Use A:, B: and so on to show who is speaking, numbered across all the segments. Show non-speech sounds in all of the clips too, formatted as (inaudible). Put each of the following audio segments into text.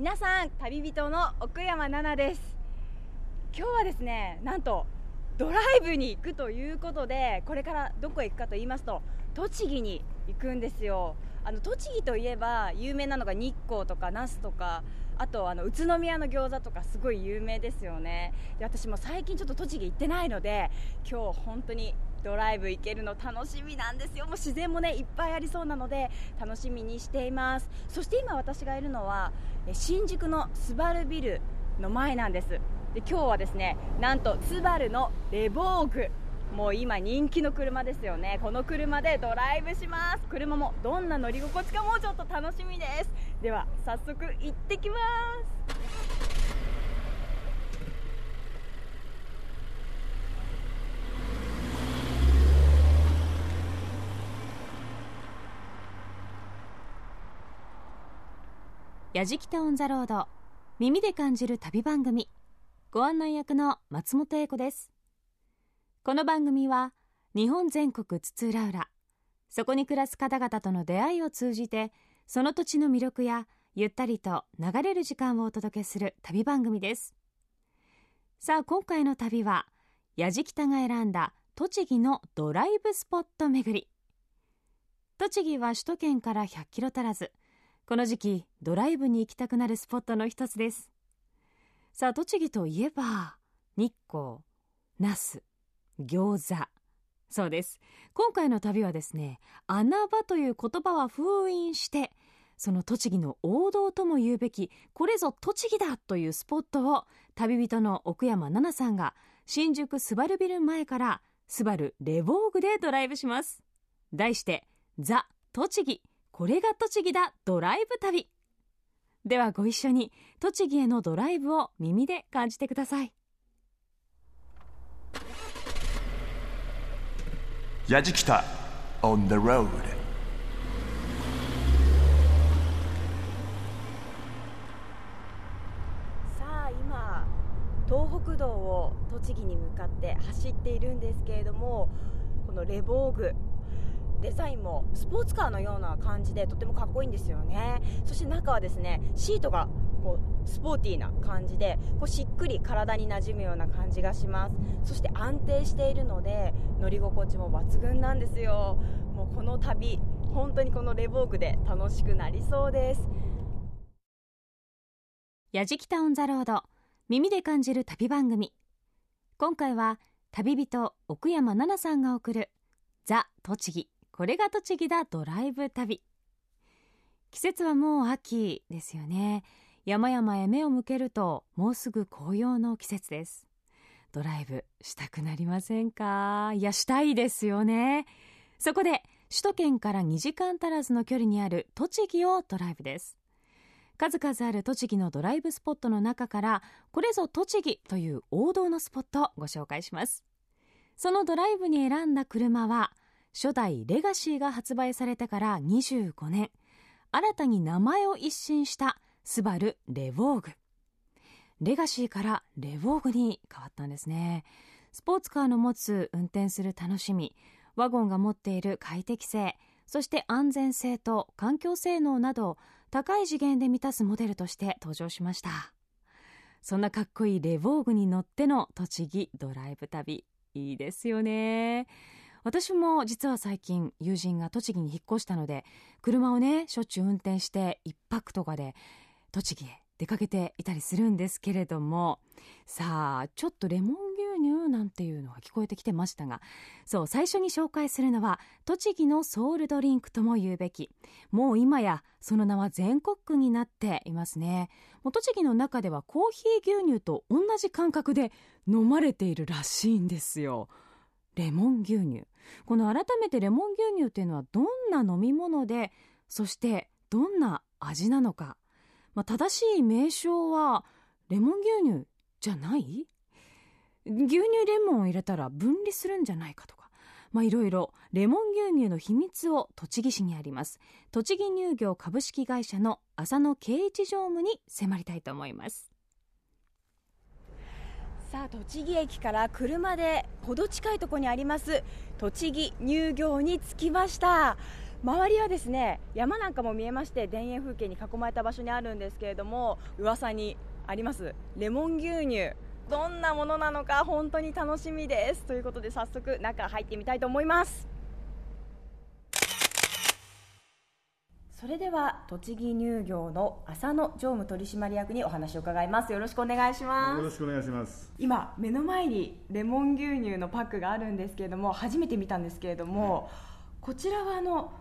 A: 皆さん旅人の奥山奈々です。今日はですねなんとドライブに行くということでこれからどこへ行くかと言いますと栃木に行くんですよ。あの栃木といえば有名なのが日光とか那須とかあとあの宇都宮の餃子とかすごい有名ですよね。で私も最近ちょっと栃木行ってないので今日本当にドライブ行けるの楽しみなんですよ。もう自然もねいっぱいありそうなので楽しみにしています。そして今私がいるのは新宿のスバルビルの前なんです。で今日はですねなんとスバルのレボーグ。もう今人気の車ですよね。この車でドライブします。車もどんな乗り心地かもちょっと楽しみです。では早速行ってきます。
B: やじきたオンザロード。耳で感じる旅番組。ご案内役の松本英子です。この番組は日本全国津々浦々。そこに暮らす方々との出会いを通じてその土地の魅力やゆったりと流れる時間をお届けする旅番組です。さあ今回の旅はやじきたが選んだ栃木のドライブスポット巡り。栃木は首都圏から100キロ足らず。この時期ドライブに行きたくなるスポットの一つです。さあ栃木といえば日光那須餃子。そうです。今回の旅はですね穴場という言葉は封印してその栃木の王道とも言うべきこれぞ栃木だというスポットを旅人の奥山奈々さんが新宿スバルビル前からスバルレボーグでドライブします。題してザ・栃木。これが栃木だドライブ旅。ではご一緒に栃木へのドライブを耳で感じてください。
C: やじきた on the road.
A: さあ今東北道を栃木に向かって走っているんですけれどもこのレボーグデザインもスポーツカーのような感じでとてもかっこいいんですよね。そして中はですねシートがこうスポーティーな感じでこうしっくり体に馴染むような感じがします。そして安定しているので乗り心地も抜群なんですよ。もうこの旅本当にこのレボーグで楽しくなりそうです。
B: やじきたオンザロード耳で感じる旅番組。今回は旅人奥山奈々さんが送るザ・栃木。これが栃木だドライブ旅。季節はもう秋ですよね。山々へ目を向けるともうすぐ紅葉の季節です。ドライブしたくなりませんか？いやしたいですよね。そこで首都圏から2時間足らずの距離にある栃木をドライブです。数々ある栃木のドライブスポットの中からこれぞ栃木という王道のスポットをご紹介します。そのドライブに選んだ車は初代レガシーが発売されてから25年。新たに名前を一新したスバルレボーグ。レガシーからレボーグに変わったんですね。スポーツカーの持つ運転する楽しみワゴンが持っている快適性そして安全性と環境性能など高い次元で満たすモデルとして登場しました。そんなかっこいいレボーグに乗っての栃木ドライブ旅いいですよね。私も実は最近友人が栃木に引っ越したので車をねしょっちゅう運転して一泊とかで栃木へ出かけていたりするんですけれどもさあちょっとレモン牛乳なんていうのが聞こえてきてましたがそう最初に紹介するのは栃木のソウルドリンクとも言うべきもう今やその名は全国区になっていますね。もう栃木の中ではコーヒー牛乳と同じ感覚で飲まれているらしいんですよ。レモン牛乳。この改めてレモン牛乳っていうのはどんな飲み物でそしてどんな味なのか、まあ、正しい名称はレモン牛乳じゃない？牛乳レモンを入れたら分離するんじゃないかとか。いろいろレモン牛乳の秘密を栃木市にあります。栃木乳業株式会社の浅野圭一常務に迫りたいと思います。
A: さあ栃木駅から車でほど近いところにあります栃木乳業に着きました。周りはですね山なんかも見えまして田園風景に囲まれた場所にあるんですけれども噂にありますレモン牛乳。どんなものなのか本当に楽しみです。ということで早速中入ってみたいと思います。それでは栃木乳業の浅野常務取締役にお話を伺います。よろしくお願いします。
D: よろしくお願いします。
A: 今目の前にレモン牛乳のパックがあるんですけれども初めて見たんですけれども、こちらはあの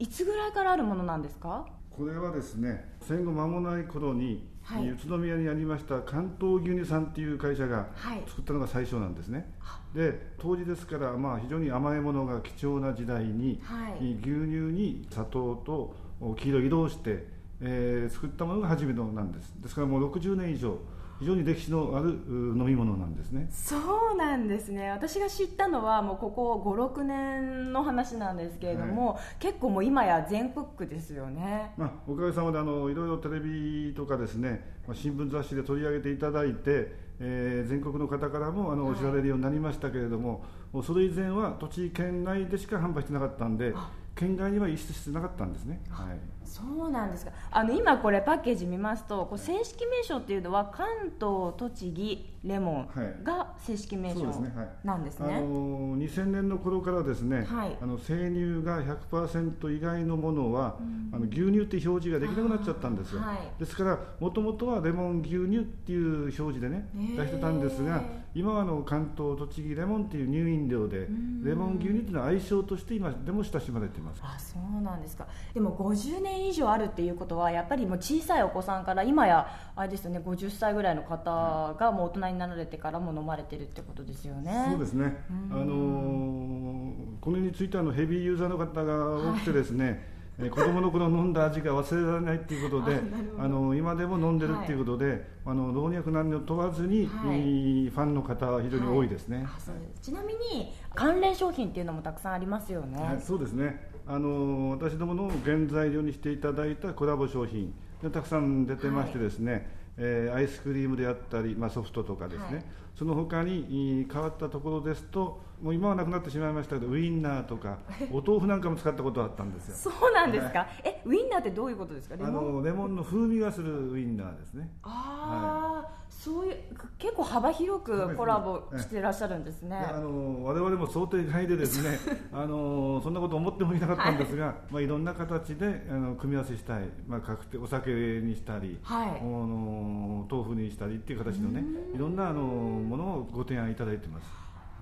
A: いつぐらいからあるものなんですか？
D: これはですね戦後間もない頃に、
A: はい。
D: 宇都宮にありました関東牛乳さんっていう会社が
A: はい。
D: 作ったのが最初なんですね、で当時ですから、まあ、非常に甘いものが貴重な時代に、
A: はい。
D: 牛乳に砂糖と黄色い色をして、えー作ったものが初めてなんです。ですからもう60年以上非常に歴史のあるう飲み物なんですね。
A: そうなんですね。私が知ったのはもうここ56年の話なんですけれども、結構もう今や全国区ですよね。
D: まあ、おかげさまであのいろいろテレビとかですね、まあ、新聞雑誌で取り上げていただいて、えー全国の方からもあの知られるようになりましたけれども、もうそれ以前は栃木県内でしか販売してなかったんで
A: あ。
D: 県外には輸出してなかったんですね、はい、
A: そうなんですか。あの今これパッケージ見ますとこう正式名称っていうのは関東栃木レモンが正式名称
D: そうですね。はい。あ
A: なんですね、
D: の2000年の頃からですね、
A: はい。
D: あの生乳が100%以外のものは、あの牛乳って表示ができなくなっちゃったんですよ、
A: はい。
D: ですからもともとはレモン牛乳っていう表示でね出してたんですが今はあの関東栃木レモンっていう乳飲料で
A: ん。
D: レモン牛乳っていうのは愛称として今でも親しまれています。
A: あそうなんですか。でも50年以上あるっていうことはやっぱりもう小さいお子さんから今やあれですよね50歳ぐらいの方がもう大人になられてからも飲まれてるってことですよね。
D: そうですね、あのーこれについてはあのヘビーユーザーの方が多くてですね、えー子供の頃飲んだ味が忘れられないっていうことで (laughs)
A: あ
D: の今でも飲んでるっていうことで、あの老若男女問わずに、
A: はい。
D: えーファンの方は非常に多いですね、
A: あそうです。ちなみに関連商品っていうのもたくさんありますよね、
D: はい、そうですねあの私どもの原材料にしていただいたコラボ商品がたくさん出てましてですね、えーアイスクリームであったり、まあ、ソフトとかですね、
A: はい
D: その他にい変わったところですともう今はなくなってしまいましたけどウインナーとかお豆腐なんかも使ったことがあったんですよ。
A: そうなんですか、えウインナーってどういうことですか？レ
D: あ
A: モン？
D: のレモンの風味がするウインナーですね。
A: ああ、そういう結構幅広くコラボしていらっしゃるんですね。
D: であの我々も想定外でですね (laughs) あのそんなこと思ってもいなかったんですが、まあ、いろんな形であの組み合わせしたい、まあ、確定お酒にしたり、
A: はい。
D: あの豆腐にしたりっていう形のねいろんなあのものをご提案いただいてます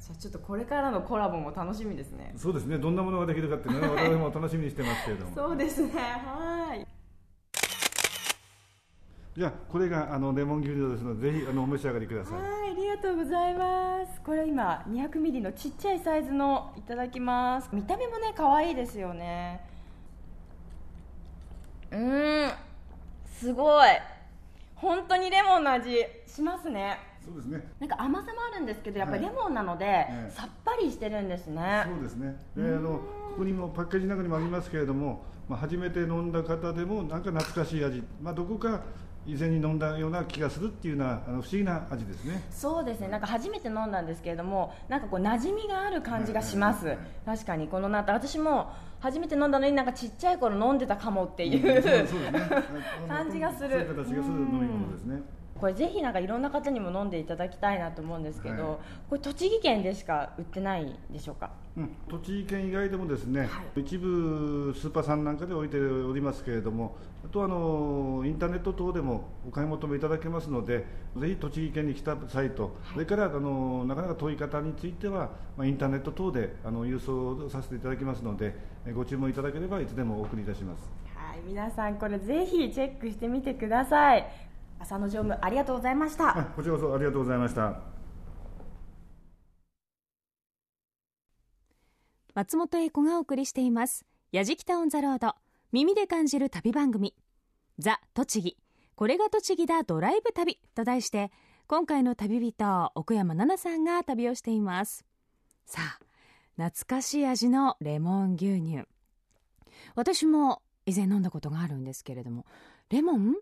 A: じゃあちょっとこれからのコラボも楽しみですね
D: そうですねどんなものができるかっていうのは (laughs) 我々も楽しみにしてますけれども
A: そうですねはい
D: じゃあこれがあのレモン牛乳ですのでぜひあのお召し上がりください
A: はい、ありがとうございます。これ今200ミリのちっちゃいサイズのいただきます。見た目もね可愛いですよね。うーん、すごい。本当にレモンの味しますね。
D: そうですね。
A: なんか甘さもあるんですけど、やっぱり
D: はい
A: レモンなので、
D: ええ。
A: さっぱりしてるんですね。
D: そうですね。であのここにもパッケージの中にもありますけれども、まあ、初めて飲んだ方でもなんか懐かしい味、まあ、どこか以前に飲んだような気がするっていうようなあの不思議な味ですね。
A: そうですね。なんか初めて飲んだんですけれどもなんかこう馴染みがある感じがします、
D: はい。はいはい
A: 確かにこのなんか私も初めて飲んだのになんかちっちゃい頃飲んでたかもっていう、
D: そうそうですね。(laughs)
A: 感じがする。
D: そういう形がする飲み物ですね
A: これぜひなんかいろんな方にも飲んでいただきたいなと思うんですけど、
D: はい。
A: これ栃木県でしか？売ってないでしょうか？
D: うん、栃木県以外でもですね、
A: は
D: 一部スーパーさんなんかで置いておりますけれどもあとはあのインターネット等でもお買い求めいただけますのでぜひ栃木県に来た際と、それからあのなかなか遠い方については、まあ、インターネット等であの郵送させていただきますのでえご注文いただければいつでもお送りいたします。
A: はい皆さんこれぜひチェックしてみてください浅野常務ありがとうございました。
D: あこちらこそありがとうございました。
B: 松本英子がお送りしています「やじきたオン・ザ・ロード」耳で感じる旅番組「ザ・栃木。これが栃木だドライブ旅」と題して今回の旅人奥山奈々さんが旅をしています。さあ懐かしい味のレモン牛乳。私も以前飲んだことがあるんですけれども。レモン？ん？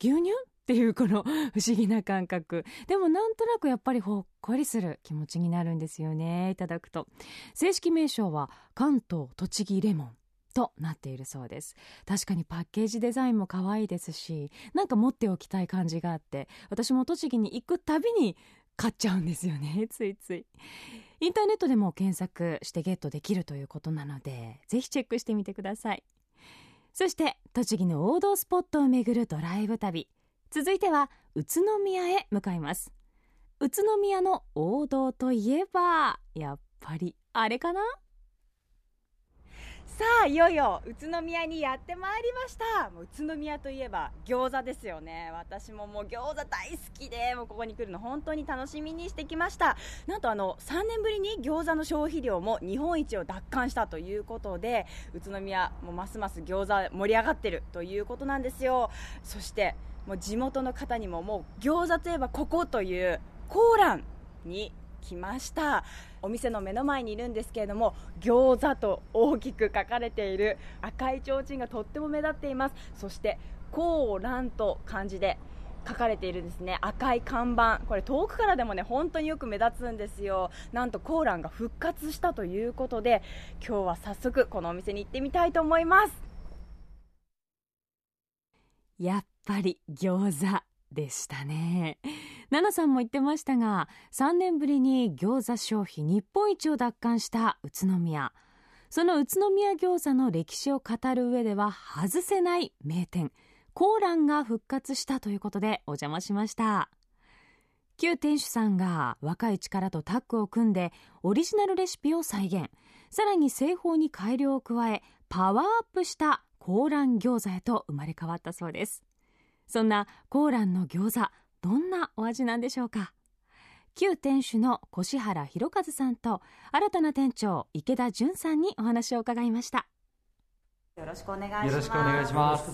B: 牛乳？っていうこの不思議な感覚。でもなんとなくやっぱりほっこりする気持ちになるんですよね。いただくと。正式名称は関東栃木レモンとなっているそうです。確かにパッケージデザインも可愛いですしなんか持っておきたい感じがあって私も栃木に行くたびに買っちゃうんですよね。(laughs) ついつい。インターネットでも検索してゲットできるということなのでぜひチェックしてみてください。そして栃木の王道スポットを巡るドライブ旅。続いては宇都宮へ向かいます。宇都宮の王道といえばやっぱりあれかな？
A: さあいよいよ宇都宮にやってまいりました。もう宇都宮といえば餃子ですよね。私ももう餃子大好きでもうここに来るの本当に楽しみにしてきました。なんとあの3年ぶりに餃子の消費量も日本一を奪還したということで宇都宮もうますます餃子盛り上がってるということなんですよ。そしてもう地元の方にももう餃子といえばここというコーランに来ました。お店の目の前にいるんですけれども餃子と大きく書かれている赤い提灯がとっても目立っています。そしてコーランと漢字で書かれているんですね。赤い看板。これ遠くからでもね本当によく目立つんですよ。なんとコーランが復活したということで今日は早速このお店に行ってみたいと思います。
B: やっぱり餃子でしたね。奈々さんも言ってましたが3年ぶりに餃子消費日本一を奪還した宇都宮。その宇都宮餃子の歴史を語る上では外せない名店コーランが復活したということでお邪魔しました。旧店主さんが若い力とタッグを組んでオリジナルレシピを再現。さらに製法に改良を加えパワーアップしたコーラン餃子へと生まれ変わったそうです。そんなコーランの餃子どんなお味なんでしょうか？旧店主の越原博和さんと新たな店長池田純さんにお話を伺いました。
A: よろしくお願いします。
E: よろしくお願いします。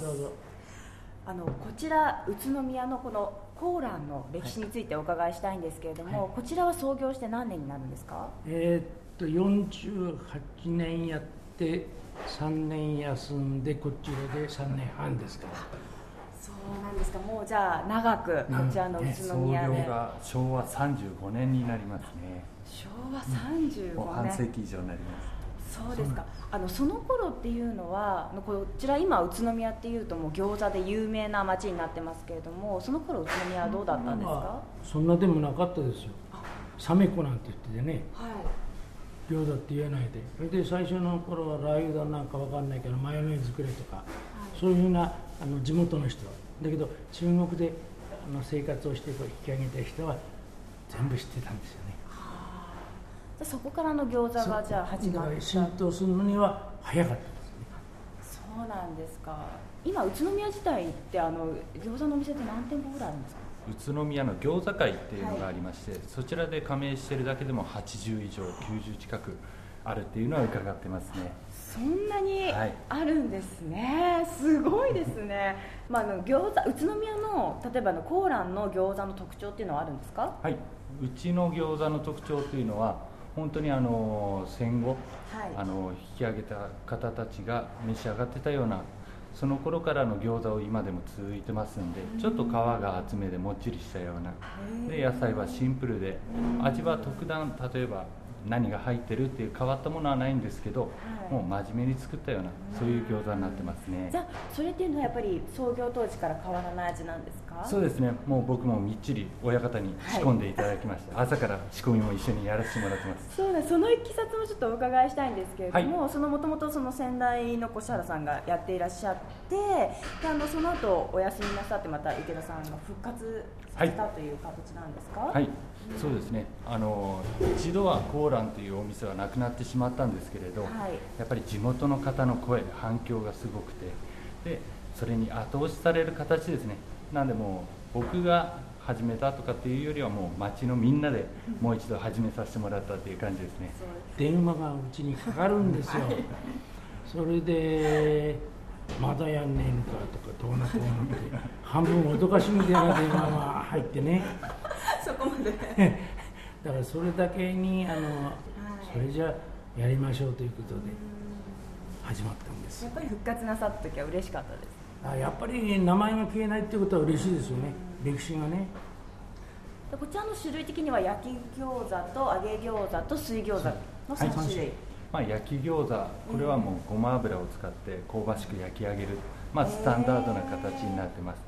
A: あのこちら宇都宮のこのコーランの歴史についてお伺いしたいんですけれども、はい、こちらは創業して何年になるんですか？
E: えー、っと48年やって3年休んでこちらで3年半ですから
A: そうなんですか。もうじゃあ長くこちらの宇都宮で、
F: ね、創業が昭和35年になりますね。
A: 昭和35年、
F: うん、半世紀以上になります。
A: そうですか。あのその頃っていうのはこちら今宇都宮っていうともう餃子で有名な街になってますけれどもその頃宇都宮はどうだったんですか？
E: そんなでもなかったですよ。サメコなんて言っててね、はい、餃子って言えないで。それで最初の頃はラー油だなんかわかんないけどマヨネーズくれとか、はい、そういうふうなあの地元の人だけど中国であの生活をしてこう引き上げた人は全部知ってたんですよね。
A: そこからの餃子がじゃあ始まった。
E: 浸透するのには早かったです
A: ねそうなんですか。今宇都宮自体ってあの餃子のお店って何店舗ぐらいあるんですか？
F: 宇都宮の餃子会っていうのがありまして、はい、そちらで加盟してるだけでも80以上90近くあるっていうのは伺ってますね
A: そんなにあるんですね、はい、すごいですね、まあ、あの餃子宇都宮の例えばのコーランの餃子の特徴っていうのはあるんですか？
F: はい。うちの餃子の特徴というのは本当にあの戦後、はい、あの引き上げた方たちが召し上がってたようなその頃からの餃子を今でも続いてますんでちょっと皮が厚めでもっちりしたような。で野菜はシンプルで味は特段例えば何が入ってるっていう変わったものはないんですけど、はい、もう真面目に作ったようなそういう餃子になってますね。
A: じゃあそれっていうのはやっぱり創業当時から変わらない味なんですか？
F: そうですね。もう僕もみっちり親方に仕込んでいただきました、はい、朝から仕込みも一緒にやらせてもらってます。
A: そうだそのいきさつもちょっとお伺いしたいんですけれども、はい、そのもともとその先代の越原さんがやっていらっしゃってであのその後お休みなさってまた池田さんが復活させたという形なんですか？
F: はいそうですね。あの一度はコーランというお店はなくなってしまったんですけれど、はい、やっぱり地元の方の声反響がすごくてでそれに後押しされる形ですね。なんでもう僕が始めたとかっていうよりはもう町のみんなでもう一度始めさせてもらったっていう感じですね。
E: 電話がうちにかかるんですよ。それでまだやんねんかとかどうなってんのって半分脅かしみたいな電話が入ってね。(laughs)
A: そこまで。(laughs)
E: だからそれだけにあの、はい、それじゃやりましょうということで始まったんです。
A: やっぱり復活なさった時は嬉しかったです。
E: あやっぱり名前が消えないっていうことは嬉しいですよね。歴史がね。
A: こちらの種類的には焼き餃子と揚げ餃子と水餃子の3種類、はい、
F: まあ、焼き餃子これはもうごま油を使って香ばしく焼き上げる、まあ、スタンダードな形になってます。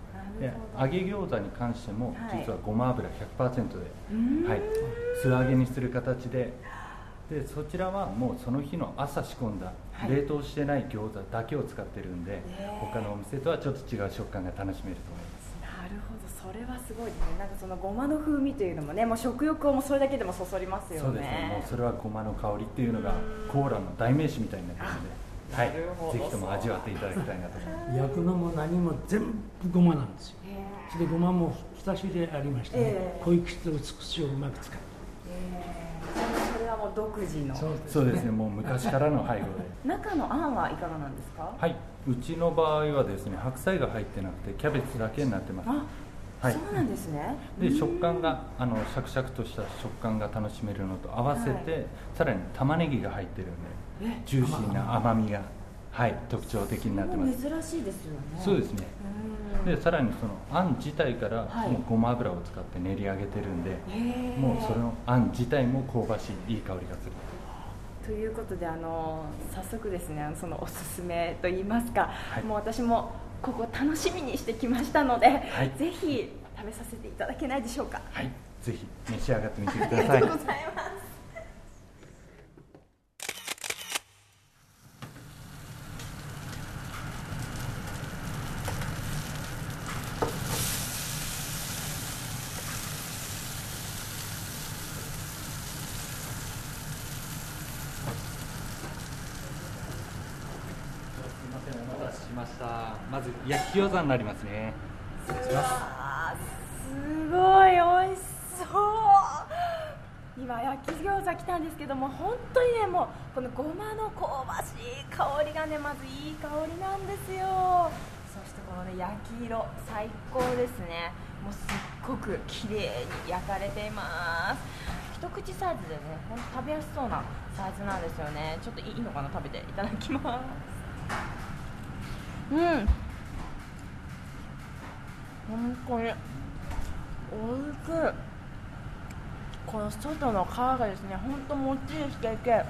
F: で揚げ餃子に関しても実はごま油100%で、はい、素揚げにする形で。でそちらはもうその日の朝仕込んだ冷凍してない餃子だけを使ってるんで、他のお店とはちょっと違う食感が楽しめると思います
A: それはすごいですね。なんかそのごまの風味というのもねもう食欲をもそれだけでもそそりますよね。
F: そうですね。もうそれはごまの香りっていうのがコーラの代名詞みたいになってるのではい、ぜひとも味わっていただきたいなと。思います
E: 焼くのも何も全部ごまなんですよ。それでごまも2種類ありましてね、えー、濃い口と薄口をうまく使って、
A: え。ー、それはもう独自の。
F: そうです。ね。もう昔からの配合で。(laughs)
A: 中のあんはいかがなんですか？
F: はい。うちの場合はですね白菜が入ってなくてキャベツだけになってます
A: はい、そうなんですね。
F: で食感があのシャクシャクとした食感が楽しめるのと合わせて、はい、さらに玉ねぎが入ってるんでジューシーな甘みがはい特徴的になってます。
A: 珍しいですよね。
F: そうですね。でさらにそのあん自体からもうごま油を使って練り上げてるんで、はい、もうそのあん自体も香ばしいいい香りがする。
A: ということであの早速ですねそのおすすめといいますか、はい、もう私もここ楽しみにしてきましたので、はい、ぜひ食べさせていただけないでしょうか。
F: はい。ぜひ召し上がってみてください。
A: ありがとうございます
F: まず焼き餃子になりますね。す
A: ごい美味しそう。今焼き餃子来たんですけども本当にねもうこのごまの香ばしい香りがねまずいい香りなんですよ。そしてこのね焼き色最高ですね。もうすっごく綺麗に焼かれています。一口サイズでね本当食べやすそうなサイズなんですよね。ちょっといいのかな食べていただきます。うん本当に。おいしい。この外の皮がですね本当もっちりしていて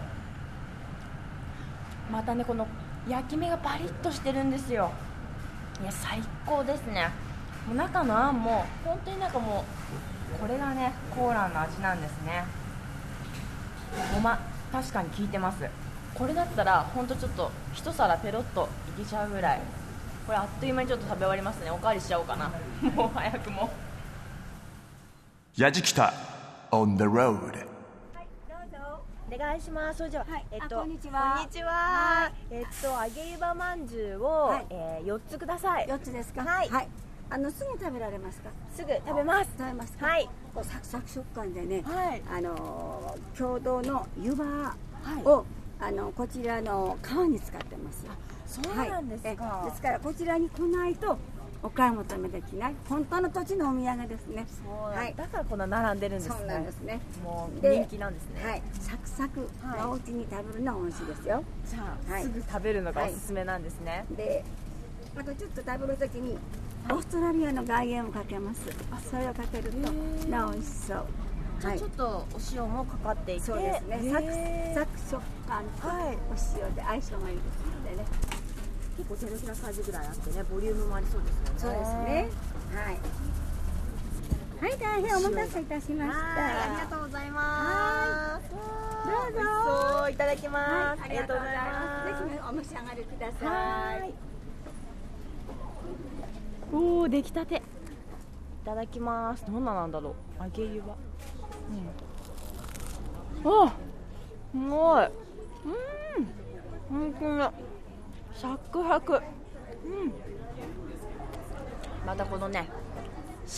A: またねこの焼き目がパリッとしてるんですよ。いや最高ですね。もう中のあんも本当になんかもうこれがねコーラの味なんですね。ごま確かに効いてます。これだったらほんとちょっと一皿ペロッといけちゃうぐらい。これあっという間にちょっと食べ終わりますねおかわりしちゃおうかな (laughs) もう早くも
C: やじきた on the road
A: お願いします。それじゃあ、はい、えっと、
G: こんにちは。
A: こんにちは。はい、えっと、揚げ湯葉まんじゅうを、はい、えー、四つください。
G: 四つですか？
A: はい。はい、
G: あのすぐ食べられますか？
A: すぐ食べます。
G: 食べます
A: はい。
G: こうサクサク食感でね。はい。あの共同の湯葉を、はい、あのこちらの皮に使ってます。
A: そうなんですか、
G: はい、ですからこちらに来ないとお買い求めできない。本当の土地のお土産ですね。
A: はい、だからこんな並んでるんですね。
G: そうなんですね。
A: もう人気なんですね。
G: はい。サクサク、はい、お家に食べるのは美味しいですよ。
A: じゃあ、はい、すぐ食べるのがおすすめなんですね、
G: であとちょっと食べるときにオーストラリアの岩塩をかけます。それをかけるとなお美味しそう。
A: じゃあちょっとお塩もかかっていて、
G: そうですね。サクサク食感とお塩で相性がいいですのでね
A: 結構手のひらサイズぐらいあってねボリュームもありそうですよね。
G: そうですね。はい。はい大変お待たせいたしました。あ
A: りがとうございます。
G: どう
A: ぞ。いただきます、はい、ありがとうございます。
G: ぜひお召し上がりください。
A: おお出来たて。いただきます。どんななんだろう。揚げ湯は。うん。あすごい。うん。本当だサクサク。うん。またこのね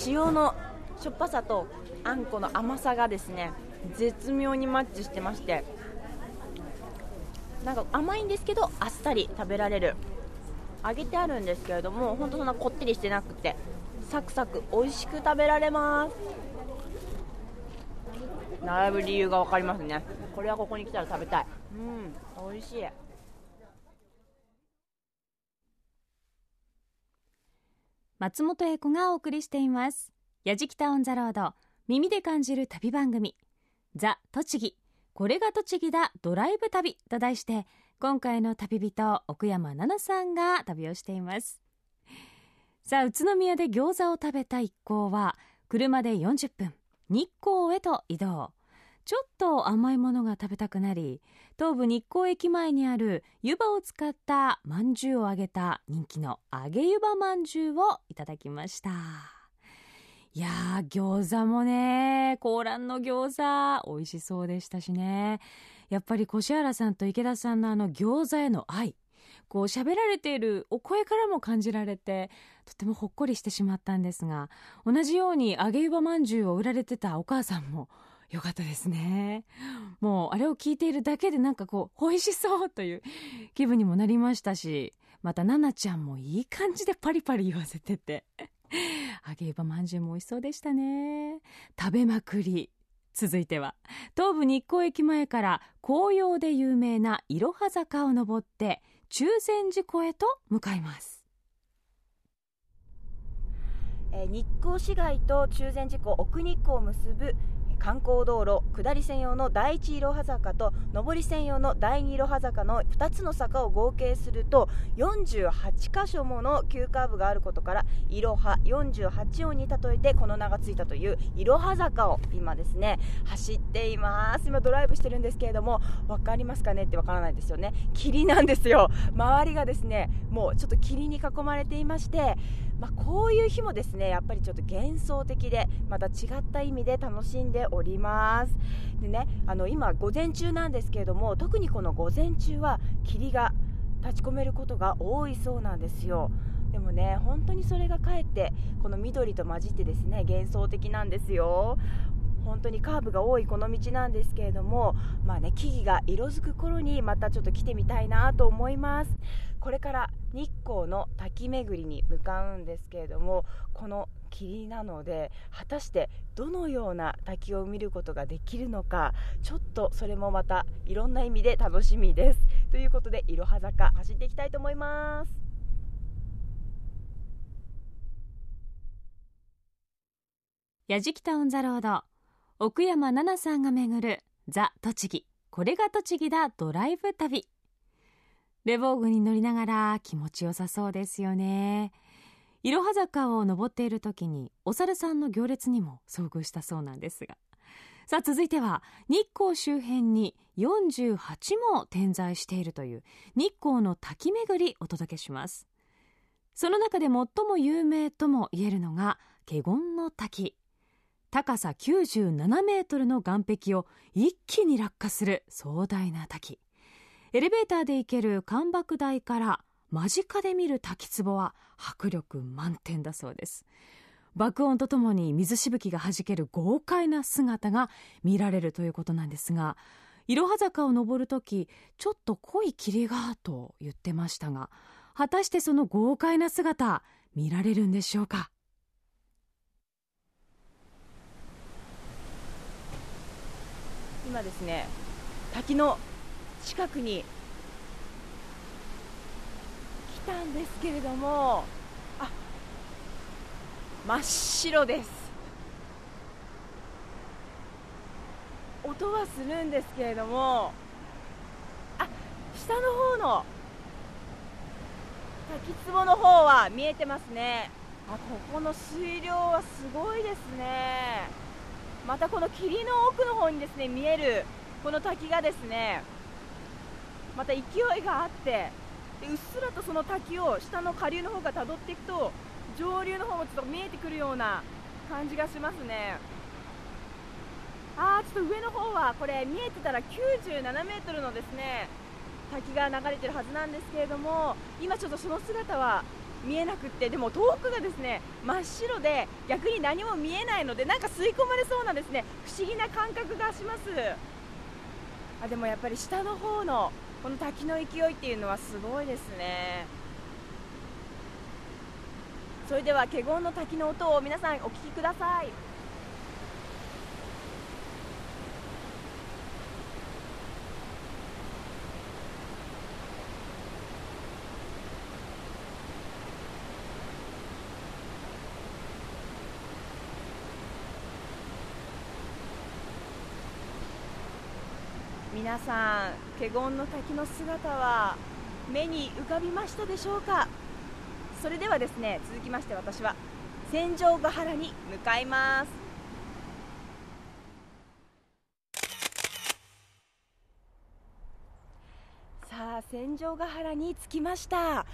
A: 塩のしょっぱさとあんこの甘さがですね絶妙にマッチしてましてなんか甘いんですけどあっさり食べられる。揚げてあるんですけれども本当そんなこってりしてなくてサクサク美味しく食べられます。並ぶ理由が分かりますね。これはここに来たら食べたい。うん美味しい。
B: 松本英子がお送りしています。やじきたオンザロード耳で感じる旅番組。ザ・栃木。これが栃木だドライブ旅と題して今回の旅人奥山奈々さんが旅をしています。さあ宇都宮で餃子を食べた一行は車で40分日光へと移動。ちょっと甘いものが食べたくなり東武日光駅前にある湯葉を使ったまんじゅうを揚げた人気の揚げ湯葉まんじゅうをいただきました。いやー餃子もね高蘭の餃子美味しそうでしたしね。やっぱり越原さんと池田さんのあの餃子への愛こう喋られているお声からも感じられてとてもほっこりしてしまったんですが同じように揚げ湯葉まんじゅうを売られてたお母さんもよかったですね。もうあれを聞いているだけでなんかこう美味しそうという気分にもなりましたしまた奈々ちゃんもいい感じでパリパリ言わせてて。揚げ湯葉まんじゅうも美味しそうでしたね。食べまくり続いては。東武日光駅前から紅葉で有名ないろは坂を登って中禅寺湖へと向かいます。
A: え日光市街と中禅寺湖奥日光を結ぶ観光道路下り専用の第一いろは坂と上り専用の第二いろは坂の2つの坂を合計すると48箇所もの急カーブがあることからいろは48音に例えてこの名がついたといういろは坂を今ですね走っています。今ドライブしてるんですけれども分かりますかね？って分からないですよね。霧なんですよ。周りがですねもうちょっと霧に囲まれていましてまあ、こういう日もですねやっぱりちょっと幻想的でまた違った意味で楽しんでおります。でねあの今午前中なんですけれども特にこの午前中は霧が立ち込めることが多いそうなんですよ。でもね本当にそれがかえってこの緑と混じってですね幻想的なんですよ。本当にカーブが多いこの道なんですけれども、まあね、木々が色づく頃にまたちょっと来てみたいなと思います。これから日光の滝巡りに向かうんですけれどもこの霧なので果たしてどのような滝を見ることができるのかちょっとそれもまたいろんな意味で楽しみです。ということでいろは坂走っていきたいと思います。
B: やじきたオンザロード。奥山奈々さんが巡るザ・栃木。これが栃木だドライブ旅。レボーグに乗りながら気持ちよさそうですよね。いろは坂を登っている時にお猿さんの行列にも遭遇したそうなんですが。さあ続いては日光周辺に48も点在しているという日光の滝巡りお届けします。その中で最も有名とも言えるのが華厳の滝。高さ97メートルの岸壁を一気に落下する壮大な滝。エレベーターで行ける干爆台から間近で見る滝壺は迫力満点だそうです。爆音とともに水しぶきがはじける豪快な姿が見られるということなんですがいろは坂を登るときちょっと濃い霧がと言ってましたが果たしてその豪快な姿見られるんでしょうか？
A: 今ですね滝の近くに来たんですけれどもあ真っ白です。音はするんですけれどもあ下の方の滝壺の方は見えてますね。あここの水量はすごいですね。またこの霧の奥の方にですね見えるこの滝がですねまた勢いがあってでうっすらとその滝を下の下流の方がたどっていくと上流の方もちょっと見えてくるような感じがしますね。あーちょっと上の方はこれ見えてたら97メートルのですね滝が流れてるはずなんですけれども今ちょっとその姿は見えなくってでも遠くがですね真っ白で逆に何も見えないのでなんか吸い込まれそうなですね不思議な感覚がします。あでもやっぱり下の方のこの滝の勢いっていうのはすごいですね。それでは華厳の滝の音を皆さんお聞きください。皆さん華厳の滝の姿は目に浮かびましたでしょうか？それではですね続きまして私は戦場ヶ原に向かいます。さあ戦場ヶ原に着きました。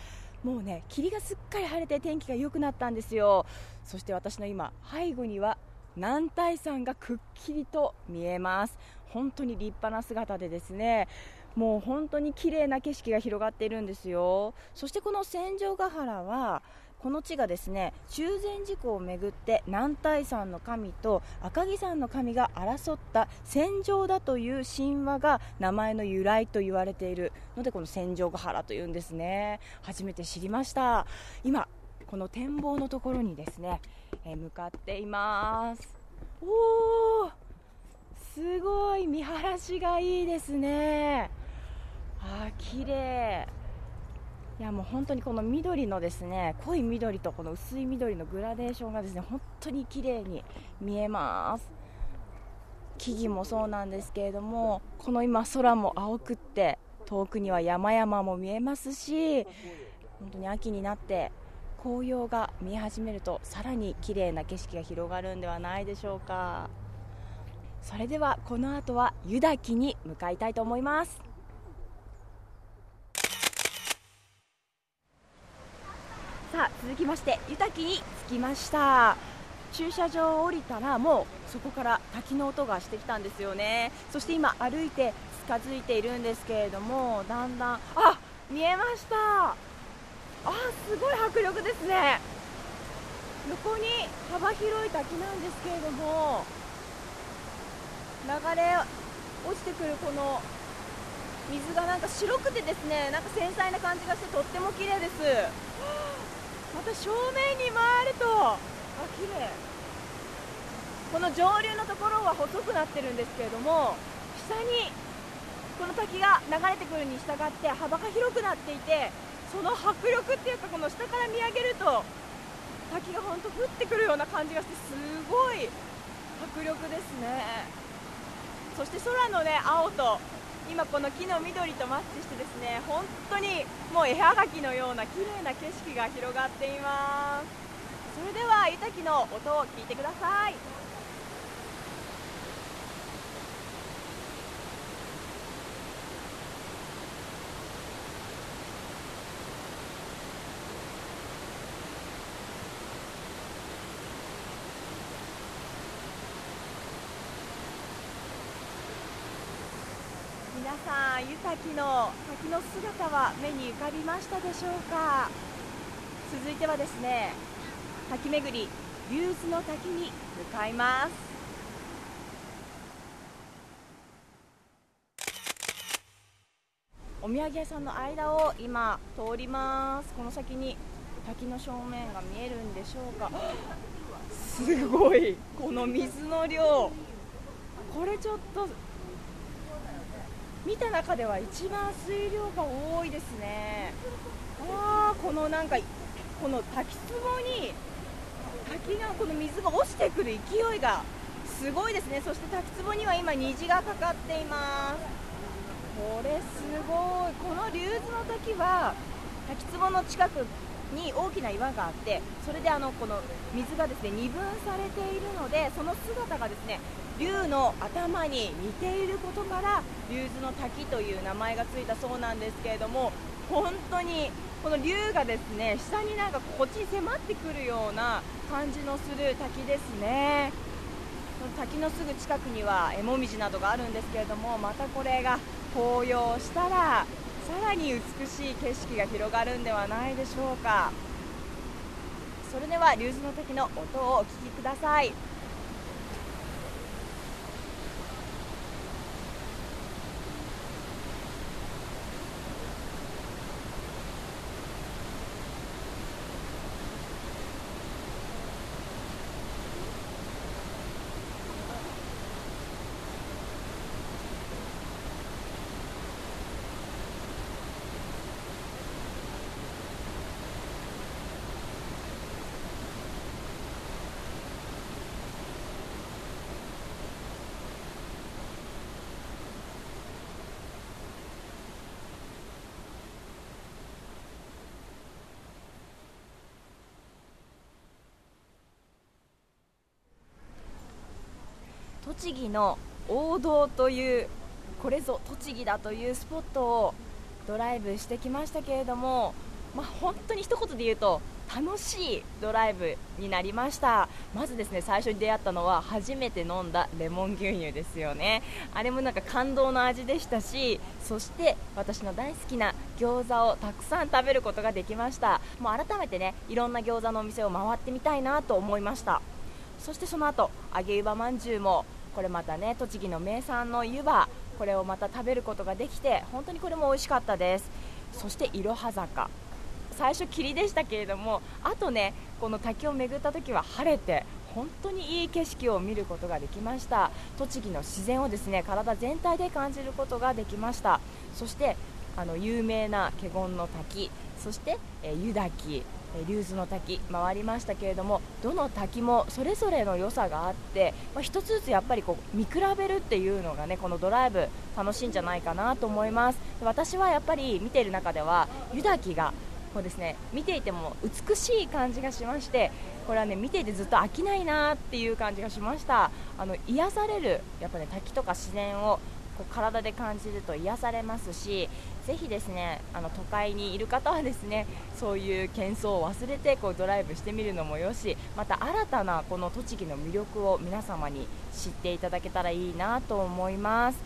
A: もうね霧がすっかり晴れて天気が良くなったんですよ。そして私の今背後には男体山がくっきりと見えます。本当に立派な姿でですねもう本当に綺麗な景色が広がっているんですよ。そしてこの戦場ヶ原はこの地がですね中禅寺湖をめぐって南大山の神と赤城山の神が争った戦場だという神話が名前の由来と言われているのでこの戦場ヶ原というんですね。初めて知りました。今この展望のところにですね、え向かっています。おーすごい見晴らしがいいですね。あ綺麗。いやもう本当にこの緑のですね濃い緑とこの薄い緑のグラデーションがですね本当に綺麗に見えます。木々もそうなんですけれどもこの今空も青くって遠くには山々も見えますし本当に秋になって紅葉が見え始めるとさらに綺麗な景色が広がるんではないでしょうか。それではこの後は湯滝に向かいたいと思います。さあ続きまして湯滝に着きました。駐車場を降りたらもうそこから滝の音がしてきたんですよね。そして今歩いて近づいているんですけれどもだんだんあ見えました。あすごい迫力ですね。横に幅広い滝なんですけれども流れ落ちてくるこの水がなんか白くてですねなんか繊細な感じがしてとっても綺麗です。(gasps) また正面に回るとあ綺麗。この上流のところは細くなってるんですけれども下にこの滝が流れてくるに従って幅が広くなっていてその迫力っていうかこの下から見上げると滝が本当降ってくるような感じがしてすごい迫力ですね。そして空のね青と今この木の緑とマッチしてですね本当にもう絵はがきのような綺麗な景色が広がっています。それでは湯滝の音を聞いてください皆さ滝の滝の姿は目に浮かびましたでしょうか？続いてはですね滝巡り竜頭の滝に向かいます。お土産屋さんの間を今通ります。この先に滝の正面が見えるんでしょうか？すごいこの水の量。これちょっと見た中では一番水量が多いですね。あこのなんかこの滝壺に滝がこの水が落ちてくる勢いがすごいですね。そして滝壺には今虹がかかっています。これすごい。この竜頭の滝は滝壺の近くに大きな岩があってそれであのこの水がですね二分されているのでその姿がですね竜の頭に似ていることから竜頭の滝という名前がついたそうなんですけれども本当にこの竜がですね下になんかこっちに迫ってくるような感じのする滝ですね。滝のすぐ近くにはえもみじなどがあるんですけれどもまたこれが紅葉したらさらに美しい景色が広がるんではないでしょうか。それでは竜頭の滝の音をお聞きください。栃木の王道というこれぞ栃木だというスポットをドライブしてきましたけれども、まあ、本当に一言で言うと楽しいドライブになりました。まずですね最初に出会ったのは初めて飲んだレモン牛乳ですよね。あれもなんか感動の味でしたしそして私の大好きな餃子をたくさん食べることができました。もう改めてねいろんな餃子のお店を回ってみたいなと思いました。そしてその後揚げ湯葉まんじゅうもこれまたね栃木の名産の湯葉これをまた食べることができて本当にこれも美味しかったです。そしていろは坂。最初霧でしたけれどもあとねこの滝を巡った時は晴れて本当にいい景色を見ることができました。栃木の自然をですね体全体で感じることができました。そしてあの有名な華厳の滝そして、え湯滝。竜頭の滝回りましたけれどもどの滝もそれぞれの良さがあって、まあ、1つずつやっぱりこう見比べるっていうのがねこのドライブ楽しいんじゃないかなと思います。私はやっぱり見ている中では湯滝がこうですね見ていても美しい感じがしましてこれはね見ていてずっと飽きないなっていう感じがしました。あの癒されるやっぱね滝とか自然をこう体で感じると癒されますしぜひですねあの都会にいる方はですねそういう喧騒を忘れてこうドライブしてみるのもよしまた新たなこの栃木の魅力を皆様に知っていただけたらいいなと思います、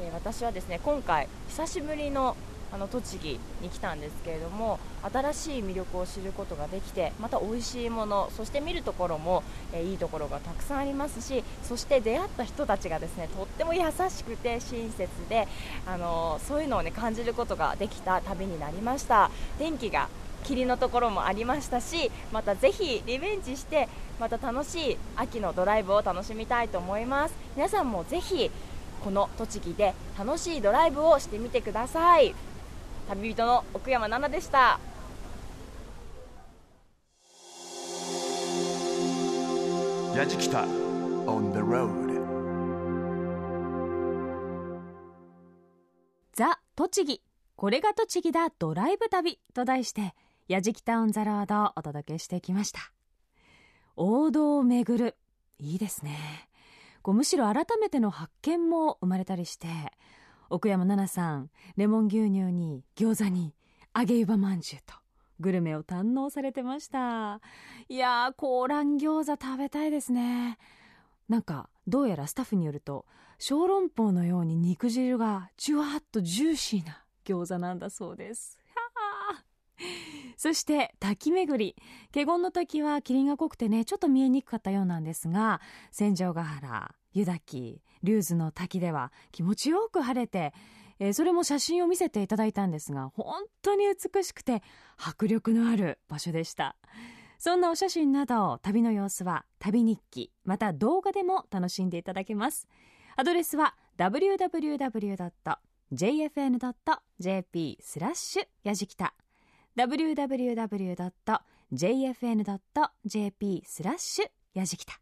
A: え、私はですね今回久しぶりのあの栃木に来たんですけれども新しい魅力を知ることができてまた美味しいものそして見るところも、え、いいところがたくさんありますしそして出会った人たちがですねとっても優しくて親切で、あの、そういうのを、ね、感じることができた旅になりました。天気が霧のところもありましたしまたぜひリベンジしてまた楽しい秋のドライブを楽しみたいと思います。皆さんもぜひこの栃木で楽しいドライブをしてみてください。旅人の奥山奈々でした。
C: やじきた on the road
B: ザ・栃木。これが栃木だドライブ旅と題してやじきたオンザロードをお届けしてきました。王道を巡る。いいですね。こうむしろ改めての発見も生まれたりして奥山奈々さんレモン牛乳に餃子に揚げ湯葉まんじゅうとグルメを堪能されてました。いやーコーラン餃子食べたいですね。なんかどうやらスタッフによると小籠包のように肉汁がじゅわっとジューシーな餃子なんだそうです。(laughs) そして滝巡り。華厳の滝は霧が濃くてねちょっと見えにくかったようなんですが千丈ヶ原湯滝竜頭の滝では気持ちよく晴れて、えー、それも写真を見せていただいたんですが本当に美しくて迫力のある場所でした。そんなお写真など旅の様子は旅日記また動画でも楽しんでいただけます。アドレスは www.jfn.jp スラッシュやじきた。www.jfn.jp スラッシュやじきた。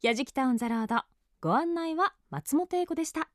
B: やじきたオンザロード。ご案内は松本英子でした。